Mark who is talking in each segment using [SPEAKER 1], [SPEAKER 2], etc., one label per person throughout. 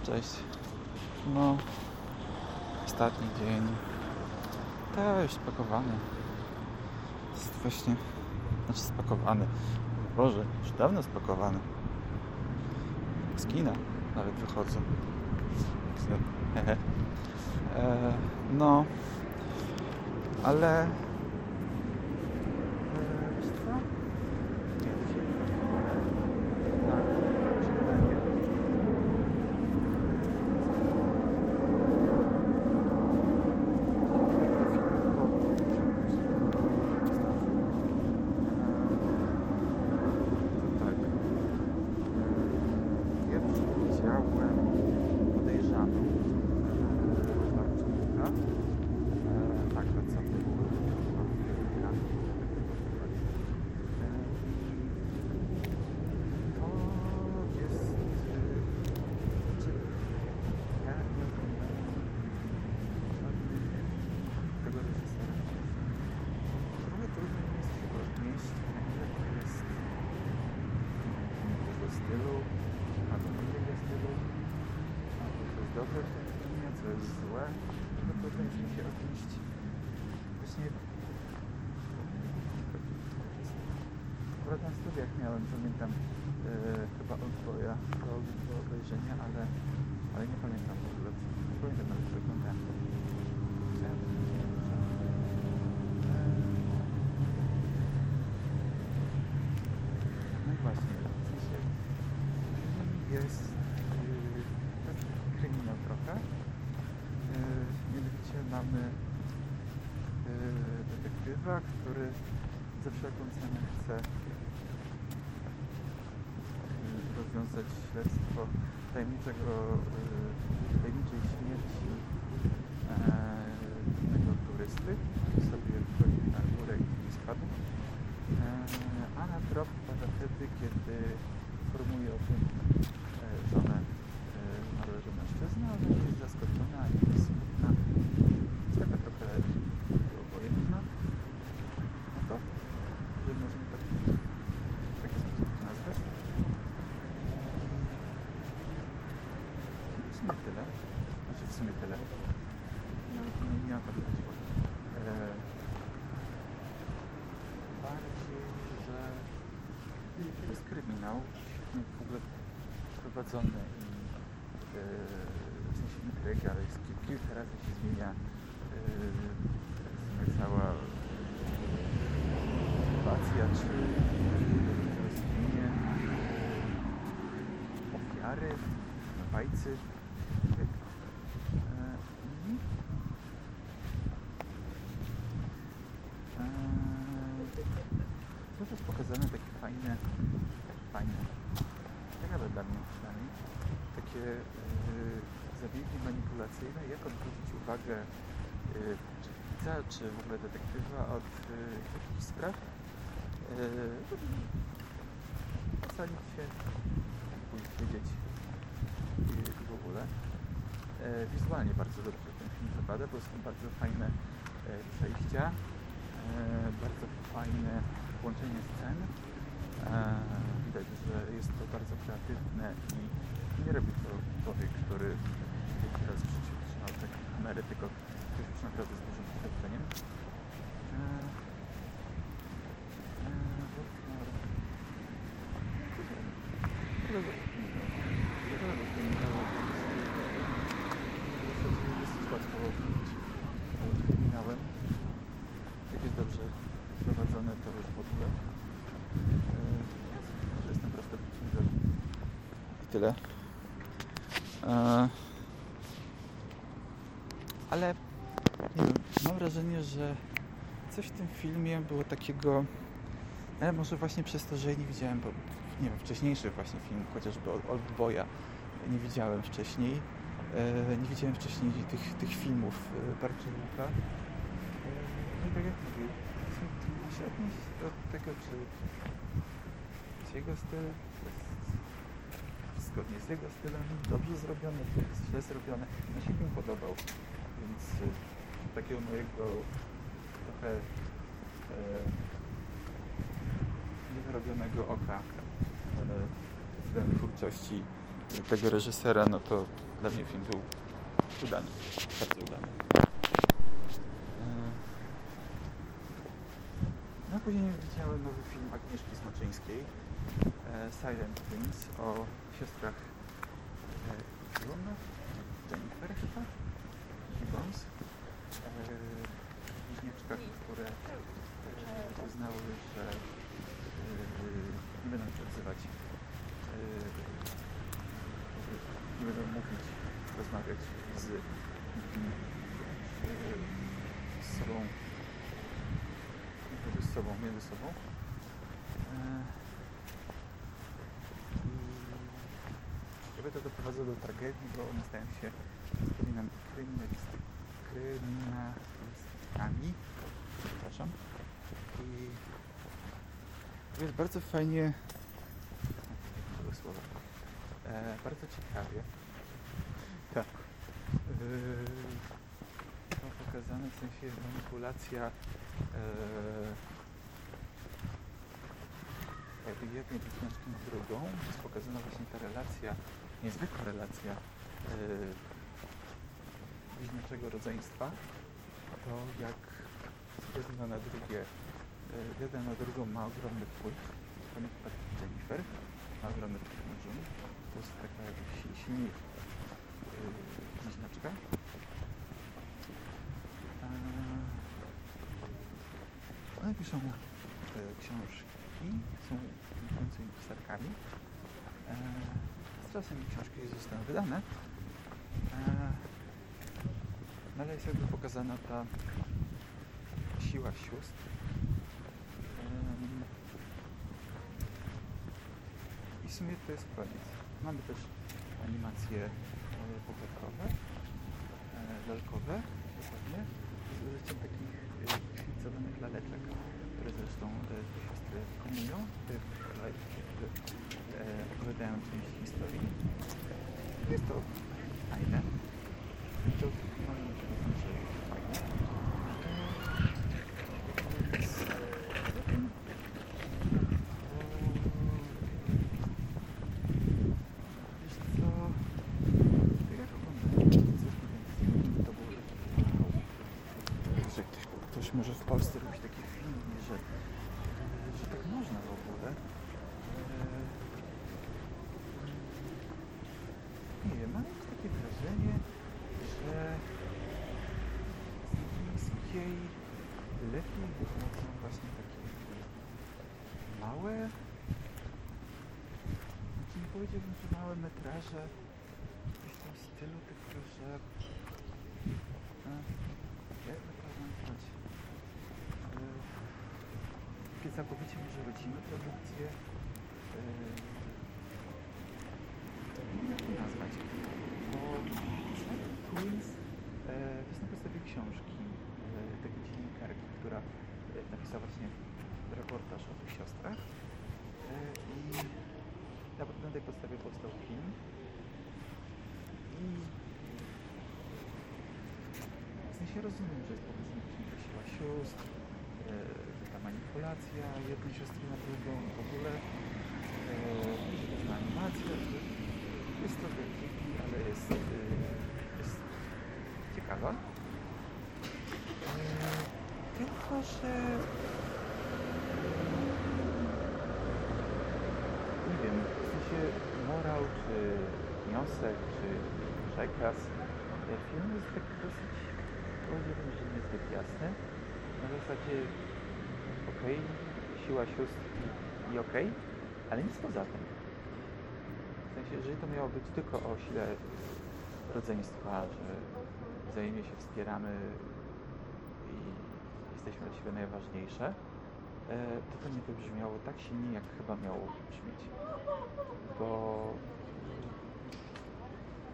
[SPEAKER 1] No cześć. No, ostatni dzień. Tak, już spakowany. Jest właśnie, znaczy spakowany. Boże, już dawno spakowany. Z kina nawet wychodzę. E, no, ale... E, wiesz co? Nie, to się... Tak, to się wydaje. Tak. Pierwszy widziałem podejrzaną Marcinka. Tak, to co to było? To jest... Czy... Ja nie oglądałem tego reżysera. Trochę trudno mi jest chyba odnieść, na ile to jest jego stylu, albo nie jego stylu, albo co jest dobre w tym filmie, co jest złe. No trudno jest mi odnieść. Właśnie Akurat na studiach miałem, pamiętam, e, chyba Oldboya do, do obejrzenia, ale, ale nie pamiętam w ogóle. Nie pamiętam nawet, co oglądałem. E, No właśnie, w sensie jest yy, taki kryminał trochę. Yy, mianowicie mamy yy, który za wszelką cenę chce yy, rozwiązać śledztwo tajemniczego, yy, tajemniczej śmierci pewnego turysty, który sobie wchodzi na górę i spadł. Eee, A na trop pada wtedy, kiedy informuje o tym e, żonę e, zmarłego mężczyzny, ona jest zaskoczona i jest smutna. Jest taka trochę obojętna na to, że możemy tak w taki sposób to nazwać. I w sumie tyle. Znaczy w sumie tyle. No, nie, nie o to chodziło. Eee, bardziej, że to jest kryminał, w ogóle prowadzony i yy, w sensie intryga, ale jest kil- kilka razy się zmienia yy, cała sytuacja, czy rozwinie ofiary, napajcy. Yy, i Eee, To też pokazane takie fajne, takie fajne, ciekawe dla mnie przynajmniej, takie yy, zabiegi manipulacyjne, jak odwrócić uwagę yy, czy w ogóle detektywa od yy, jakichś spraw. Yy, ocalić się, pójść wiedzieć i, i w ogóle. Wizualnie bardzo dobrze ten film wypada, bo są bardzo fajne przejścia, bardzo fajne łączenie scen. Widać, że jest to bardzo kreatywne i nie robi to człowiek, który pierwszy raz w życiu trzymał kamerę, tylko ktoś już naprawdę z dużym doświadczeniem. E, e, dosyć łatwo kryminałem. Jak jest dobrze prowadzone, to już w. Yy, jestem widzem. I tyle. Eee, ale nie wiem, mam wrażenie, że coś w tym filmie było takiego. Ale może właśnie przez to, że nie widziałem, bo nie wiem, wcześniejszych właśnie filmów, chociażby Old- Oldboya nie widziałem wcześniej. E, nie widziałem wcześniej tych, tych filmów e, Barczyłuka. E, no i tak jak mówię, trudno się odnieść do tego, czy jest jego styl, zgodnie z jego stylem, dobrze zrobione, czy jest źle zrobione. Mi się film podobał, więc e, takiego mojego trochę e, niewyrobionego oka e, względem twórczości tego reżysera, no to dla mnie film był udany, bardzo udany. E, No później widziałem nowy film Agnieszki Smoczyńskiej e, Silent Twins o siostrach e, June, Jennifer chyba, Gibbons, e, bliźniaczkach, które e, uznały, że e, nie będą się odzywać, e, nie będą mówić, rozmawiać z, e, sobą, z sobą, między sobą. E, jakby to doprowadza do tragedii, bo one stają się kryminal- jest bardzo fajnie. Słowa. E, bardzo ciekawie. Tak. Yy, to pokazane w sensie manipulacja e, jednej bliźniaczki na drugą. Jest pokazana właśnie ta relacja, niezwykła relacja yy, bliźniaczego rodzeństwa. To jak jedna na drugie, yy, jedna na drugą ma ogromny wpływ. To na przykład Jennifer ma ogromny wpływ na June. To jest taka jakby si- silnie yy, bliźniaczka. One piszą e, książki, są końcowymi pisarkami. E, z czasem książki zostaną wydane. E, no ale jest jakby pokazana ta siła sióstr. Em, I w sumie to jest koniec. Mamy też animacje e, puberkowe, e, lalkowe, dokładnie, z użyciem takich e, szlicowanych laleczek, które zresztą e, siostry e, opowiadają część historii. Jest to fajne. To mam nadzieję, że fajne. E, więc, Wiesz co? To jak one? To było że ktoś, ktoś Polsce robić takie filmy, że, że tak można w ogóle. Eee, Nie wiem, mam takie wrażenie, że chińskiej lepiej wychodzą właśnie takie małe, znaczy nie powiedziałbym, że małe metraże w tym stylu, tylko że e, jak to nazwać? Takie całkowicie może rodzime produkcje. jak to nazwać. Bo Silent Twins e, to jest na podstawie książki e, takiej dziennikarki, która e, napisała właśnie reportaż o tych siostrach. I na, tej podstawie powstał film. I w sensie rozumiem, że jest właśnie ta siła sióstr, manipulacja jednej siostry na drugą w ogóle e, animacja, jest trochę creepy, ale jest, e, jest ciekawa. E, tylko, że nie wiem, w sensie morał, czy wniosek, czy przekaz e, filmu jest tak dosyć, powiedziałbym, że niezbyt jasny. Na zasadzie, okej, siła sióstr i, i okej, ale nic poza tym. W sensie, jeżeli to miało być tylko o sile rodzeństwa, że wzajemnie się wspieramy i jesteśmy dla siebie najważniejsze, e, to to nie wybrzmiało tak silnie, jak chyba miało brzmieć. Bo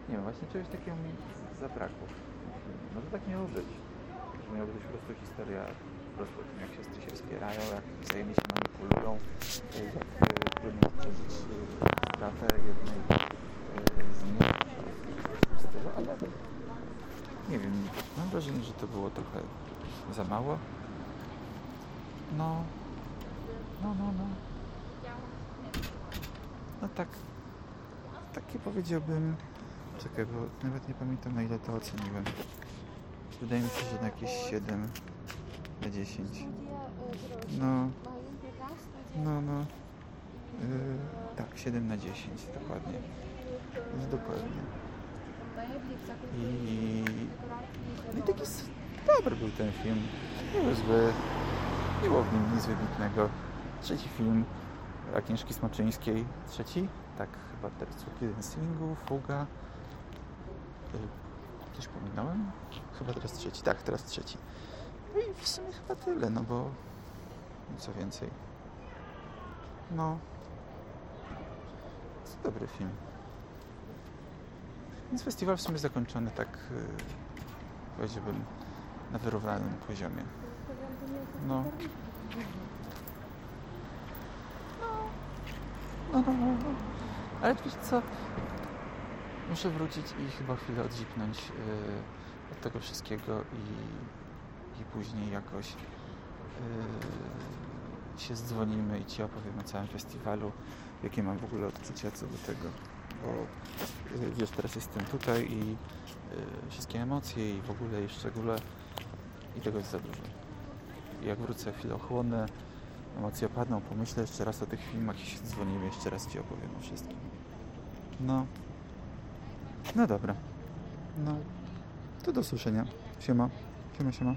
[SPEAKER 1] nie wiem, właśnie czegoś takiego mi zabrakło. Może tak miało być. Że miała być po prostu historia prostu tym, jak siostry się wspierają, jak wzajemnie się manipulują, jak e, trudno przeżyć e, stratę jednej z nich, ale nie wiem, mam wrażenie, że to było trochę za mało. No, no, no, no. No tak, takie powiedziałbym Czekaj, bo nawet nie pamiętam na ile to oceniłem. Wydaje mi się, że na jakieś 7 na 10.
[SPEAKER 2] Studia e, grosz.
[SPEAKER 1] No,
[SPEAKER 2] studia
[SPEAKER 1] no, no. Yy, tak, 7 na 10, dokładnie. Dokładnie. I, no i taki dobry był ten film. Nie był zły. Nie było w nim nic wybitnego. Trzeci film Agnieszki Smaczyńskiej. Trzeci? Tak, chyba teraz jeden z swingu, Fuga. Yy, Coś pominąłem? Chyba teraz trzeci. Tak, teraz trzeci. No i w sumie chyba tyle, no bo co więcej. No. To dobry film. Więc festiwal w sumie zakończony tak, yy, powiedziałbym, na wyrównanym poziomie. No. No, no, no, no. Ale wiesz co? Muszę wrócić i chyba chwilę odzipnąć yy, od tego wszystkiego i, i później jakoś yy, się zdzwonimy i Ci opowiem o całym festiwalu, jakie mam w ogóle odczucia co do tego. Bo yy, wiesz, teraz jestem tutaj i yy, wszystkie emocje i w ogóle i szczególe i tego jest za dużo. I jak wrócę, chwilę ochłonę, emocje opadną, pomyślę jeszcze raz o tych filmach i się dzwonimy, jeszcze raz Ci opowiem o wszystkim. No. No dobra. No. To do usłyszenia. Siema. Siema, siema.